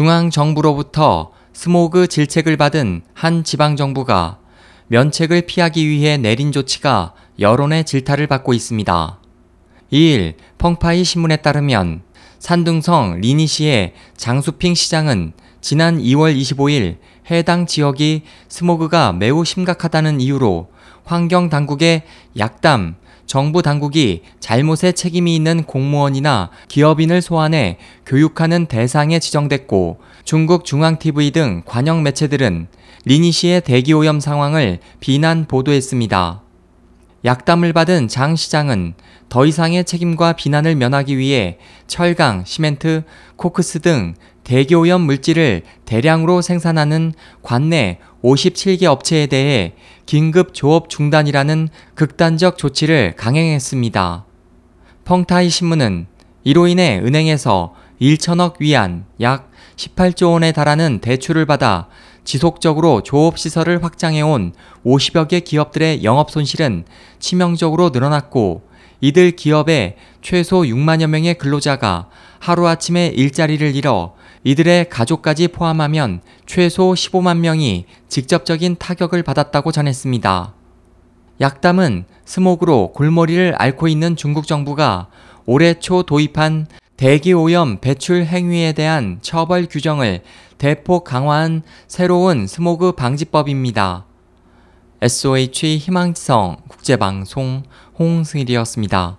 중앙 정부로부터 스모그 질책을 받은 한 지방 정부가 면책을 피하기 위해 내린 조치가 여론의 질타를 받고 있습니다. 2일 펑파이 신문에 따르면 산둥성 리니시의 장수핑 시장은 지난 2월 25일 해당 지역이 스모그가 매우 심각하다는 이유로 환경 당국의 약담, 정부 당국이 잘못에 책임이 있는 공무원이나 기업인을 소환해 교육하는 대상에 지정됐고 중국 중앙TV 등 관영 매체들은 리니 씨의 대기오염 상황을 비난 보도했습니다. 약담을 받은 장 시장은 더 이상의 책임과 비난을 면하기 위해 철강, 시멘트, 코크스 등 대기오염 물질을 대량으로 생산하는 관내 57개 업체에 대해 긴급 조업 중단이라는 극단적 조치를 강행했습니다. 펑타이 신문은 이로 인해 은행에서 1천억 위안 약 18조 원에 달하는 대출을 받아 지속적으로 조업 시설을 확장해온 50여 개 기업들의 영업 손실은 치명적으로 늘어났고 이들 기업의 최소 6만여 명의 근로자가 하루아침에 일자리를 잃어 이들의 가족까지 포함하면 최소 15만 명이 직접적인 타격을 받았다고 전했습니다. 약담은 스모그로 골머리를 앓고 있는 중국 정부가 올해 초 도입한 대기오염 배출 행위에 대한 처벌 규정을 대폭 강화한 새로운 스모그 방지법입니다. SOH 희망지성 국제방송 홍승일이었습니다.